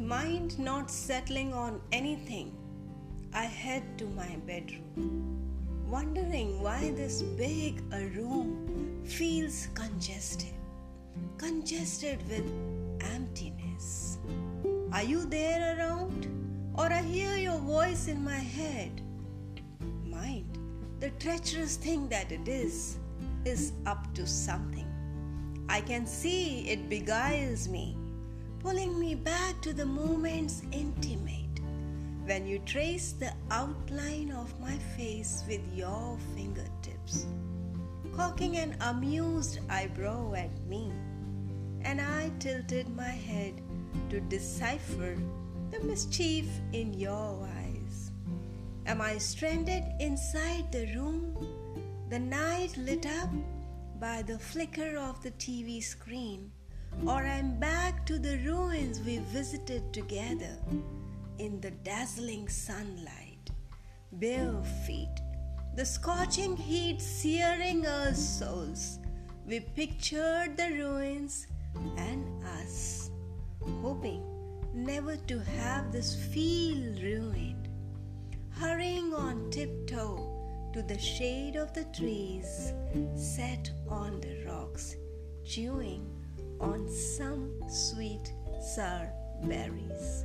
mind not settling on anything, I head to my bedroom, wondering why this big a room feels congested, congested with emptiness. Are you there around? Or I hear your voice in my head? Mind, the treacherous thing that it is, is up to something. I can see it beguiles me, pulling me back to the moments intimate. When you trace the outline of my face with your fingertips, cocking an amused eyebrow at me, and I tilted my head to decipher the mischief in your eyes. Am I stranded inside the room, the night lit up by the flicker of the TV screen, or I'm back to the ruins we visited together? in the dazzling sunlight, bare feet, the scorching heat searing our souls. We pictured the ruins and us, hoping never to have this feel ruined, hurrying on tiptoe to the shade of the trees set on the rocks, chewing some sweet sour berries.